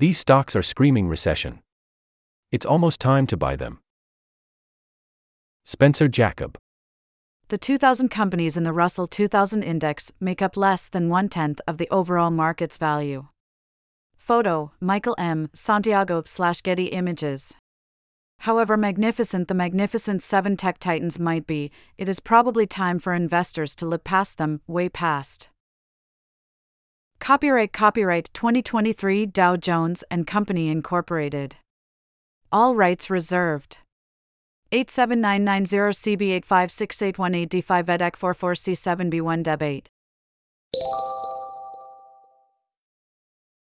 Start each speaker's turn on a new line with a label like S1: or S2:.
S1: These stocks are screaming recession. It's almost time to buy them. Spencer Jakab.
S2: The 2,000 companies in the Russell 2000 index make up less than one tenth of the overall market's value. Photo Michael M. Santiago slash Getty Images. However magnificent the Magnificent Seven tech titans might be, it is probably time for investors to look past them, way past. Copyright Copyright 2023 Dow Jones and Company Incorporated. All rights reserved. 87990 CB85681AD5 EDAC 44C7B1 Deb 8.